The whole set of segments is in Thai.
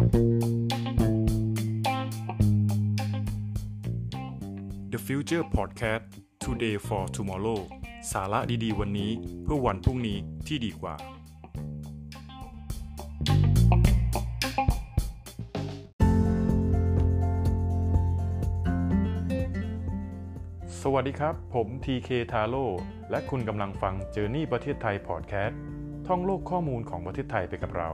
The Future Podcast Today for Tomorrow สาระดีๆ วันนี้เพื่อวันพรุ่งนี้ที่ดีกว่า สวัสดีครับ ผม TK t a r o และคุณกำลังฟัง Journey ประเทศไทย Podcast ท่องโลกข้อมูลของประเทศไทยไปกับเรา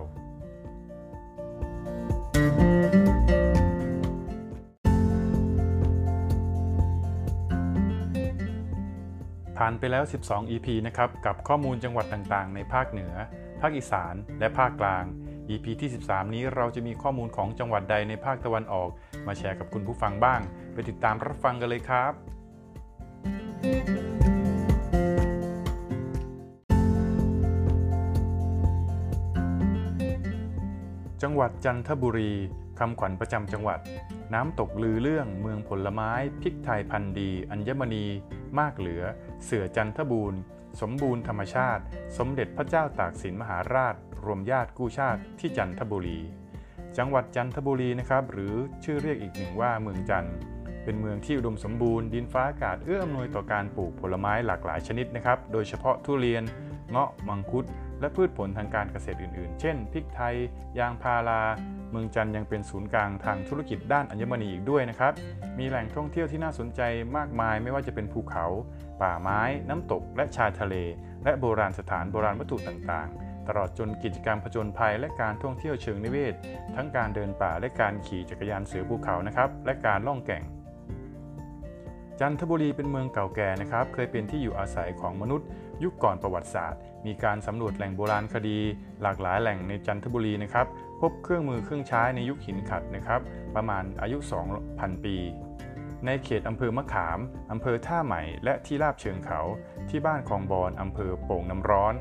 ผ่านไปแล้ว 12 EP นะครับ กับข้อมูลจังหวัดต่างๆ ในภาคเหนือ ภาคอีสาน และภาคกลาง EP ที่ 13 นี้เราจะมีข้อมูลของจังหวัดใดในภาคตะวันออก มาแชร์กับคุณผู้ฟังบ้าง ไปติดตามรับฟังกันเลยครับ จังหวัดจันทบุรี คำขวัญประจำจังหวัด น้ำตกลือเรื่องเมืองผลไม้พริกไทยพันธุ์ดี อัญมณี มากเหลือ เสือจันทบูรณ์ สมบูรณ์ธรรมชาติ สมเด็จพระเจ้าตากสินมหาราช รวมญาติกู้ชาติที่จันทบุรี จังหวัดจันทบุรีนะครับ หรือชื่อเรียกอีกหนึ่งว่าเมืองจันทร์เป็นเมืองที่อุดมสมบูรณ์ดินฟ้าอากาศเอื้ออำนวยต่อการปลูกผลไม้หลากหลายชนิดนะครับ โดยเฉพาะทุเรียน เงาะ มังคุด และพืชผลทางการเกษตรอื่นๆ เช่นพริกไทย ยางพารา เมืองจันยังเป็นศูนย์กลางทางธุรกิจด้านอัญมณีอีกด้วยนะครับ มีแหล่งท่องเที่ยวที่น่าสนใจมากมาย ไม่ว่าจะเป็นภูเขา ป่าไม้ น้ำตก และชายทะเล และโบราณสถานโบราณวัตถุต่างๆ ตลอดจนกิจกรรมผจญภัย และการท่องเที่ยวเชิงนิเวศ ทั้งการเดินป่าและการขี่จักรยานเสือภูเขานะครับ และการล่องแก่ง จันทบุรีเป็นเมืองเก่าแก่นะครับ เคยเป็นที่อยู่อาศัยของมนุษย์ ยุคก่อนประวัติศาสตร์ มีการสำรวจแหล่งโบราณคดี หลากหลายแหล่งในจันทบุรีนะครับ พบเครื่องมือเครื่องใช้ในยุคหินขัดนะครับ ประมาณอายุ 2,000 ปี ในเขตอำเภอมะขามอำเภอท่าใหม่ และที่ราบเชิงเขา ที่บ้านคลองบอนอำเภอโป่งน้ำร้อน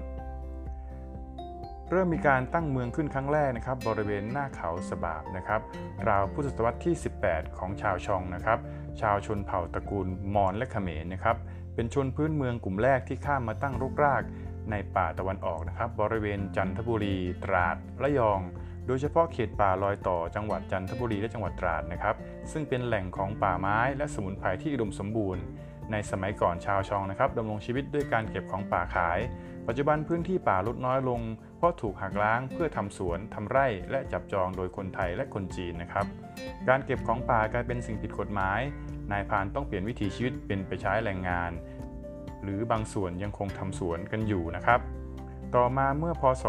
เริ่มมีการตั้งเมืองขึ้นครั้งแรกนะครับบริเวณหน้าเขาสบาบนะครับราวพุทธศตวรรษที่ 18 ของชาวชองนะครับชาวชนเผ่าตระกูลมอญและเขมรนะครับเป็นชนพื้นเมืองกลุ่มแรกที่ข้ามมาตั้งรกรากในป่าตะวันออกนะครับบริเวณจันทบุรี ตราดระยอง โดยเฉพาะเขตป่ารอยต่อจังหวัดจันทบุรีและจังหวัดตราดนะครับซึ่งเป็นแหล่งของป่าไม้และสมุนไพรที่อุดมสมบูรณ์ ในสมัยก่อนชาวชองนะครับดำรงชีวิตด้วยการเก็บของป่าขาย ปัจจุบันพื้นที่ป่าลดน้อยลง เพราะถูกหักล้างเพื่อทำสวนทำไร่และจับจองโดยคนไทยและคนจีนนะครับ การเก็บของป่ากลายเป็นสิ่งผิดกฎหมาย นายพานต้องเปลี่ยนวิถีชีวิตเป็นไปใช้แรงงาน หรือบางส่วนยังคงทำสวนกันอยู่นะครับ ต่อมาเมื่อพศ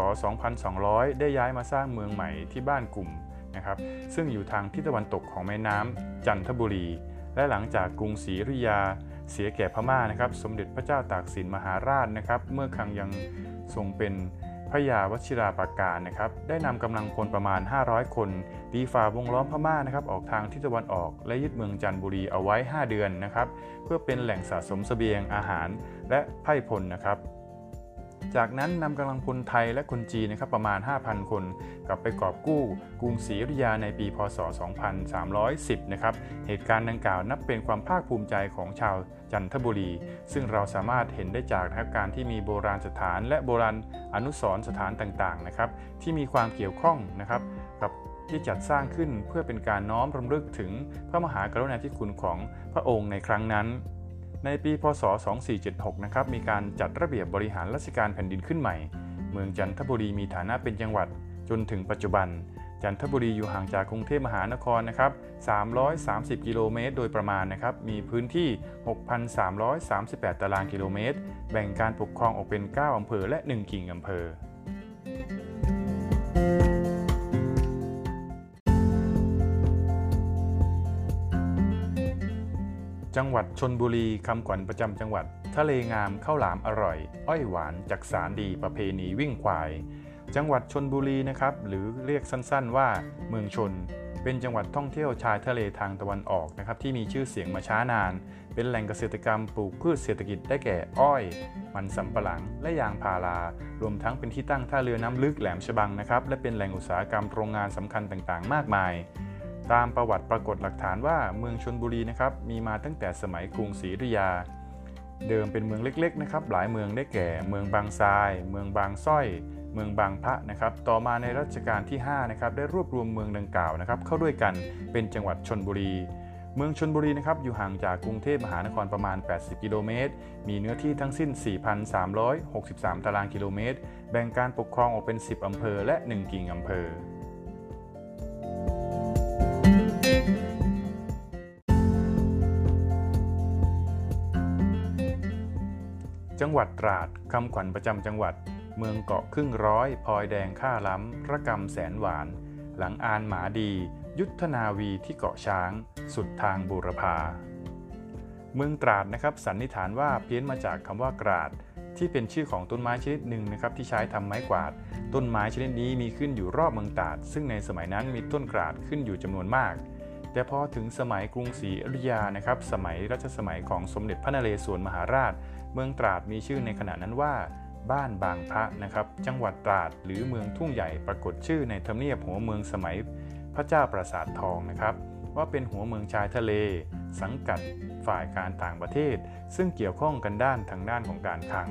2200 ได้ย้ายมาสร้างเมืองใหม่ที่บ้านกลุ่มนะครับซึ่งอยู่ทางทิศตะวันตกของแม่น้ำจันทบุรี และหลังจากกรุงศรีอยุธยา เสียแก่พม่านะครับ สมเด็จพระเจ้าตากสินมหาราชนะครับ เมื่อครั้งยังทรงเป็นพระยาวชิราปราการนะครับ ได้นำกำลังพลประมาณ 500 คนตีฝ่าวงล้อมพม่านะครับ ออกทางทิศตะวันออกและยึดเมืองจันทบุรีเอาไว้ 5 เดือนนะครับ เพื่อเป็นแหล่งสะสมเสบียงอาหารและไพร่พลนะครับ จากนั้นนำกำลังพลไทยและคนจีนนะครับประมาณ 5,000 คน กลับไปกอบกู้กรุงศรีอยุธยาในปีพศ 2310 นะครับ เหตุการณ์ดังกล่าวนับเป็นความภาคภูมิใจของชาวจันทบุรี ซึ่งเราสามารถเห็นได้จากนะครับการที่มีโบราณสถานและโบราณอนุสรณ์สถานต่างๆนะครับที่มีความเกี่ยวข้องนะครับกับที่จัดสร้างขึ้นเพื่อเป็นการน้อมรำลึกถึงพระมหากรุณาธิคุณของพระองค์ในครั้งนั้น ในปีพศ 2476 นะครับ มีการจัดระเบียบบริหารราชการแผ่นดินขึ้นใหม่ เมืองจันทบุรีมีฐานะเป็นจังหวัดจนถึงปัจจุบัน จันทบุรีอยู่ห่างจากกรุงเทพมหานครนะครับ 330 กิโลเมตร โดยประมาณนะครับ มีพื้นที่ 6,338 ตารางกิโลเมตร แบ่งการปกครองออกเป็น 9 อำเภอและ 1 กิ่งอำเภอ จังหวัดชนบุรีคำขวัญประจำจังหวัด ทะเลงามข้าวหลามอร่อย อ้อยหวานจักสารดีประเพณีวิ่งควาย จังหวัดชนบุรีนะครับ หรือเรียกสั้นๆว่าเมืองชน เป็นจังหวัดท่องเที่ยวชายทะเลทางตะวันออกนะครับที่มีชื่อเสียงมาช้านาน เป็นแหล่งเกษตรกรรมปลูกพืชเศรษฐกิจได้แก่อ้อย มันสำปะหลัง และยางพารา รวมทั้งเป็นที่ตั้งท่าเรือน้ำลึกแหลมฉบังนะครับและเป็นแหล่งอุตสาหกรรมโรงงานสำคัญต่างๆ มากมาย ตามประวัติปรากฏหลักฐานว่าเมืองชนบุรีนะครับมีมาตั้งแต่สมัยกรุงศรีอยุธยา เดิมเป็นเมืองเล็กๆนะครับหลายเมืองได้แก่ เมืองบางทราย เมืองบางสร้อย เมืองบางพระนะครับต่อมาในรัชกาลที่5นะครับได้รวบรวมเมืองดังกล่าวนะครับเข้าด้วยกันเป็นจังหวัดชนบุรี เมืองชนบุรีนะครับอยู่ห่างจากกรุงเทพมหานครประมาณ 80 กิโลเมตร มีเนื้อที่ทั้งสิ้น 4,363 ตารางกิโลเมตร แบ่งการปกครองออกเป็น 10 อำเภอและ 1 กิ่งอำเภอ จังหวัดตราดคำขวัญประจำจังหวัด เมืองเกาะครึ่งร้อยพลอยแดงข้าล้ำระกำแสนหวาน หลังอานหมาดี ยุทธนาวีที่เกาะช้าง สุดทางบูรพาเมืองตราดนะครับสันนิษฐานว่าเพี้ยนมาจากคำว่ากราด ที่เป็นชื่อของต้นไม้ชนิดหนึ่งนะครับที่ใช้ทำไม้กวาด ต้นไม้ชนิดนี้มีขึ้นอยู่รอบเมืองตราด ซึ่งในสมัยนั้นมีต้นกราดขึ้นอยู่จำนวนมาก แต่พอถึงสมัยกรุงศรีอยุธยานะครับ สมัยรัชสมัยของสมเด็จพระนเรศวรมหาราช เมืองตราดมีชื่อในขณะนั้นว่า บ้านบางพระนะครับ จังหวัดตราดหรือเมืองทุ่งใหญ่ปรากฏชื่อในทำเนียบหัวเมืองสมัยพระเจ้าปราสาททองนะครับ ว่าเป็นหัวเมืองชายทะเล สังกัดฝ่ายการต่างประเทศ ซึ่งเกี่ยวข้องกันด้านทางด้านของการคลัง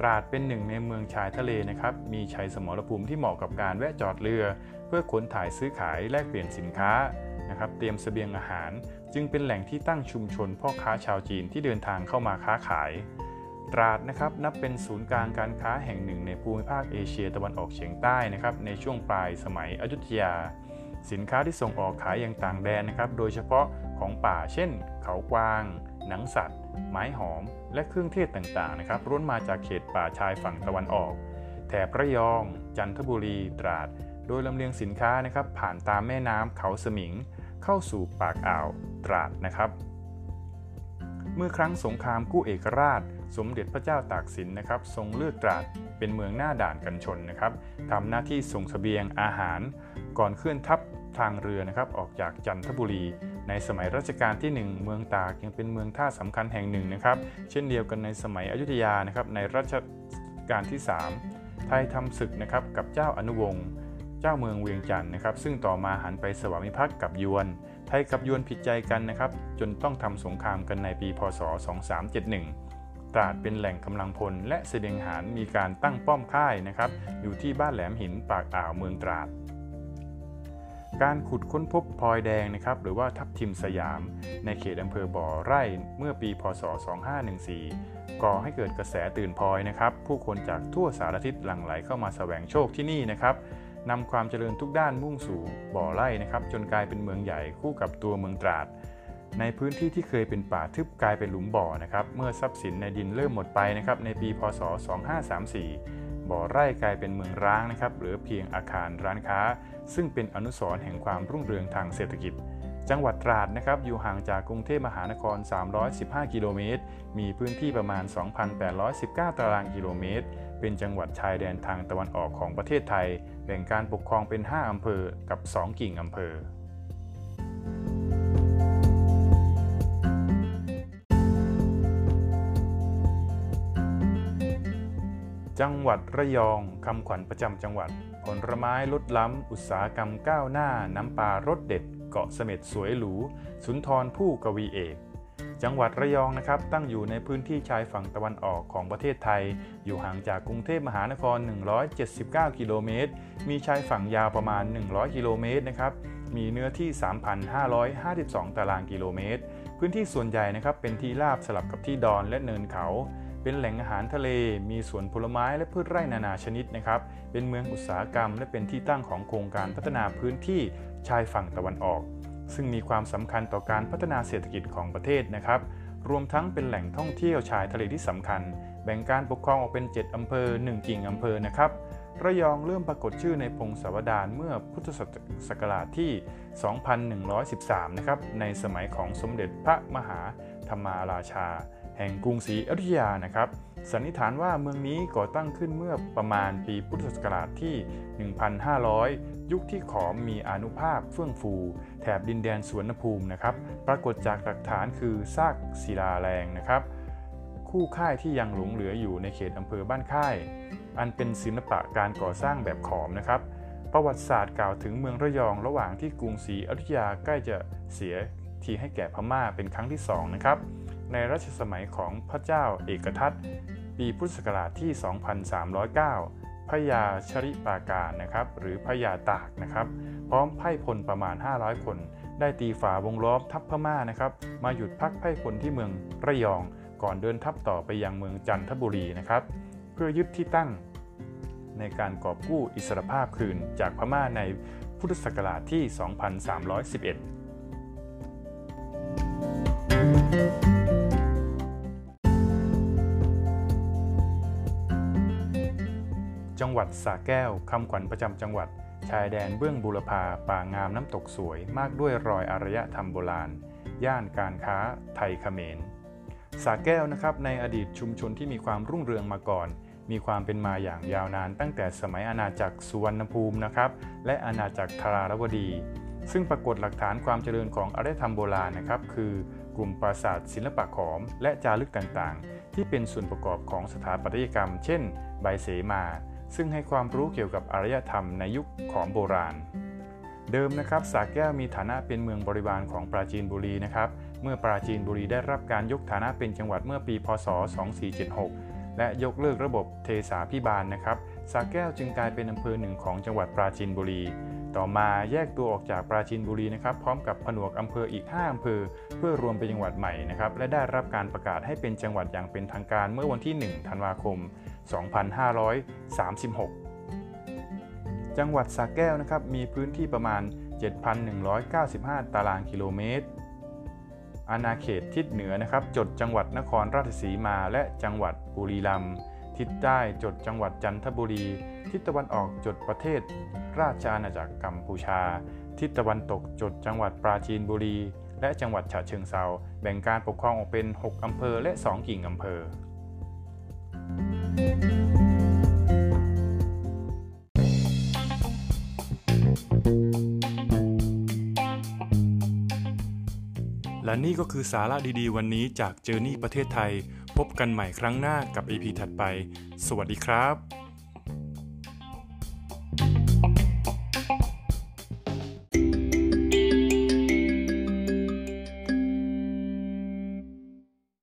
ตราดเป็นหนึ่งในเมืองชายทะเลนะครับ มีชัยสมรภูมิที่เหมาะกับการแวะจอดเรือ เพื่อขนถ่ายซื้อขายแลกเปลี่ยนสินค้า นะครับเตรียมเสบียงอาหาร จึงเป็นแหล่งที่ตั้งชุมชนพ่อค้าชาวจีนที่เดินทางเข้ามาค้าขาย ตราดนะครับนับเป็นศูนย์กลางการค้าแห่งหนึ่งในภูมิภาคเอเชียตะวันออกเฉียงใต้นะครับในช่วงปลายสมัยอยุธยา สินค้าที่ส่งออกขายอย่างต่างแดนนะครับโดยเฉพาะของป่าเช่น เขากวาง หนังสัตว์ ไม้หอม และเครื่องเทศต่างๆนะครับล้วนมาจากเขตป่าชายฝั่งตะวันออกแถบระยอง จันทบุรี ตราด โดยลำเลียงสินค้านะครับผ่านตามแม่น้ำเขาสมิง เข้าสู่ปากอ่าวตราดนะครับ เมื่อครั้งสงครามกู้เอกราช สมเด็จพระเจ้าตากสินนะครับ ทรงเลือกตราดเป็นเมืองหน้าด่านกันชนนะครับทำหน้าที่ส่งเสบียงอาหาร ก่อนเคลื่อนทัพทางเรือนะครับออกจากจันทบุรี ในสมัยรัชกาลที่ 1 เมืองตากยังเป็นเมืองท่าสำคัญแห่งหนึ่งนะครับ เช่นเดียวกันในสมัยอยุธยานะครับในรัชกาลที่ 3 ไทยทำศึกนะครับกับเจ้าอนุวงศ์ เจ้าเมืองเวียงจันทร์นะครับ ซึ่งต่อมาหันไปสวามิภักดิ์กับยวน ไทยกับยวนผิดใจกันนะครับ จนต้องทำสงครามกันในปี พศ 2371 ตราดเป็นแหล่งกำลังพล และเสดียงหารมีการตั้งป้อมค่ายนะครับ อยู่ที่บ้านแหลมหินปากอ่าวเมืองตราดการขุดค้นพบพลอยแดงนะครับหรือว่าทับทิมสยาม ในเขตอำเภอบ่อไร่เมื่อปี พศ 2514 ก่อให้เกิดกระแสตื่นพลอยนะครับ ผู้คนจากทั่วสารทิศหลั่งไหลเข้ามาแสวงโชคที่นี่นะครับ นำความเจริญทุกด้านมุ่งสู่บ่อไร่นะครับจนกลายเป็นเมืองใหญ่คู่กับตัวเมืองตราด ในพื้นที่ที่เคยเป็นป่าทึบกลายเป็นหลุมบ่อนะครับเมื่อทรัพย์สินในดินเริ่มหมดไปนะครับในปีพศ 2534 บ่อไร่กลายเป็นเมืองร้างนะครับเหลือเพียงอาคารร้านค้า ซึ่งเป็นอนุสรณ์แห่งความรุ่งเรืองทางเศรษฐกิจจังหวัดตราดนะครับอยู่ห่างจากกรุงเทพมหานคร 315 กิโลเมตร มีพื้นที่ประมาณ 2,819 ตารางกิโลเมตร เป็นจังหวัดชายแดนทางตะวันออกของประเทศไทย แบ่งการปกครองเป็น 5 อำเภอ กับ 2 กิ่งอำเภอ จังหวัดระยองคำขวัญประจำจังหวัด ผลไม้ลดล้ำ อุตสาหกรรมก้าวหน้า น้ำปลารสเด็ด เกาะเสม็ดสวยหรู สุนทรผู้กวีเอก จังหวัดระยองนะครับ ตั้งอยู่ในพื้นที่ชายฝั่งตะวันออกของประเทศไทย อยู่ห่างจากกรุงเทพมหานคร 179 กิโลเมตร มีชายฝั่งยาวประมาณ 100 กิโลเมตรนะครับ มีเนื้อที่ 3,552 ตารางกิโลเมตร พื้นที่ส่วนใหญ่นะครับเป็นที่ราบสลับกับที่ดอนและเนินเขา เป็นแหล่งอาหารทะเล มีสวนผลไม้และพืชไร่นานาชนิดนะครับ เป็นเมืองอุตสาหกรรม และเป็นที่ตั้งของโครงการพัฒนาพื้นที่ชายฝั่งตะวันออก ซึ่งมีความสำคัญต่อการพัฒนาเศรษฐกิจของประเทศนะครับ รวมทั้งเป็นแหล่งท่องเที่ยวชายทะเลที่สำคัญ แบ่งการปกครองออกเป็น 7 อำเภอ 1 กิ่งอำเภอนะครับระยองเริ่มปรากฏชื่อในพงศาวดารเมื่อพุทธศักราชที่ 2113 นะครับ ในสมัยของสมเด็จพระมหาธรรมาราชา แห่งกรุงศรีอยุธยานะครับ สันนิษฐานว่าเมืองนี้ก่อตั้งขึ้นเมื่อประมาณปีพุทธศักราชที่ 1,500 ยุคที่ขอมมีอนุภาพเฟื่องฟู แถบดินแดนสวนภูมินะครับ ปรากฏจากหลักฐานคือซากศิลาแรงนะครับ คู่ค่ายที่ยังหลงเหลืออยู่ในเขตอำเภอบ้านค่าย อันเป็นศิลปะการก่อสร้างแบบขอมนะครับประวัติศาสตร์กล่าวถึงเมืองระยองระหว่างที่กรุงศรีอยุธยาใกล้จะเสียทีให้แก่พม่าเป็นครั้งที่2นะครับ ในรัชสมัยของพระเจ้าเอกทัตปีพุทธศักราชที่ 2309พพญาชริปาการนะครับ หรือพญาตากนะครับ พร้อมไพ่พลประมาณ 500 คน ได้ตีฝาวงล้อมทัพพม่านะครับ มาหยุดพักไพ่พลที่เมืองระยอง ก่อนเดินทัพต่อไปยังเมืองจันทบุรีนะครับ เพื่อยึดที่ตั้งในการกอบกู้อิสรภาพคืนจากพม่าในพุทธศักราชที่ 2311 จังหวัดสระแก้วคำขวัญประจำจังหวัด ชายแดนเบื้องบุรพาป่างามน้ำตกสวย มากด้วยรอยอารยธรรมโบราณ ย่านการค้าไทยเขมรสระแก้วนะครับในอดีตชุมชนที่มีความรุ่งเรืองมาก่อน มีความเป็นมาอย่างยาวนาน ตั้งแต่สมัยอาณาจักรสุวรรณภูมินะครับและอาณาจักรธาราวดี ซึ่งปรากฏหลักฐานความเจริญของอารยธรรมโบราณนะครับคือกลุ่มปราสาทศิลปะขอม และจารึกต่างๆ ที่เป็นส่วนประกอบของสถาปัตยกรรม เช่น ใบเสมา ซึ่งให้ความรู้เกี่ยวกับอารยธรรมในยุคของโบราณ เดิมนะครับสาแก้วมีฐานะเป็นเมืองบริบาลของปราจีนบุรีนะครับ เมื่อปราจีนบุรีได้รับการยกฐานะเป็นจังหวัดเมื่อปี พศ 2476 และยกเลิกระบบเทสาพิบาลนะครับสาแก้วจึงกลายเป็นอำเภอหนึ่งของจังหวัดปราจีนบุรี ต่อมาแยกตัวออกจากปราจีนบุรีนะครับ พร้อมกับผนวกอำเภออีก 5 อำเภอ เพื่อรวมเป็นจังหวัดใหม่นะครับ และได้รับการประกาศให้เป็นจังหวัดอย่างเป็นทางการเมื่อวันที่ 1 ธันวาคม 2536 จังหวัดสระแก้วนะครับมีพื้นที่ประมาณ 7,195 ตารางกิโลเมตร อาณาเขตทิศเหนือนะครับ จดจังหวัดนครราชสีมาและจังหวัดบุรีรัมย์ทิศใต้จดจังหวัดจันทบุรี ทิศตะวันออกจดประเทศ ราชอาณาจักรกัมพูชา ทิศตะวันตกจดจังหวัดปราจีนบุรี และจังหวัดฉะเชิงเซาแบ่งการปกครองออกเป็น 6 อำเภอและ 2 กิ่งอำเภอ และนี่ก็คือสาระดีๆ วันนี้จากเจอร์นี่ประเทศไทย พบกันใหม่ครั้งหน้ากับ EP ถัดไป สวัสดีครับ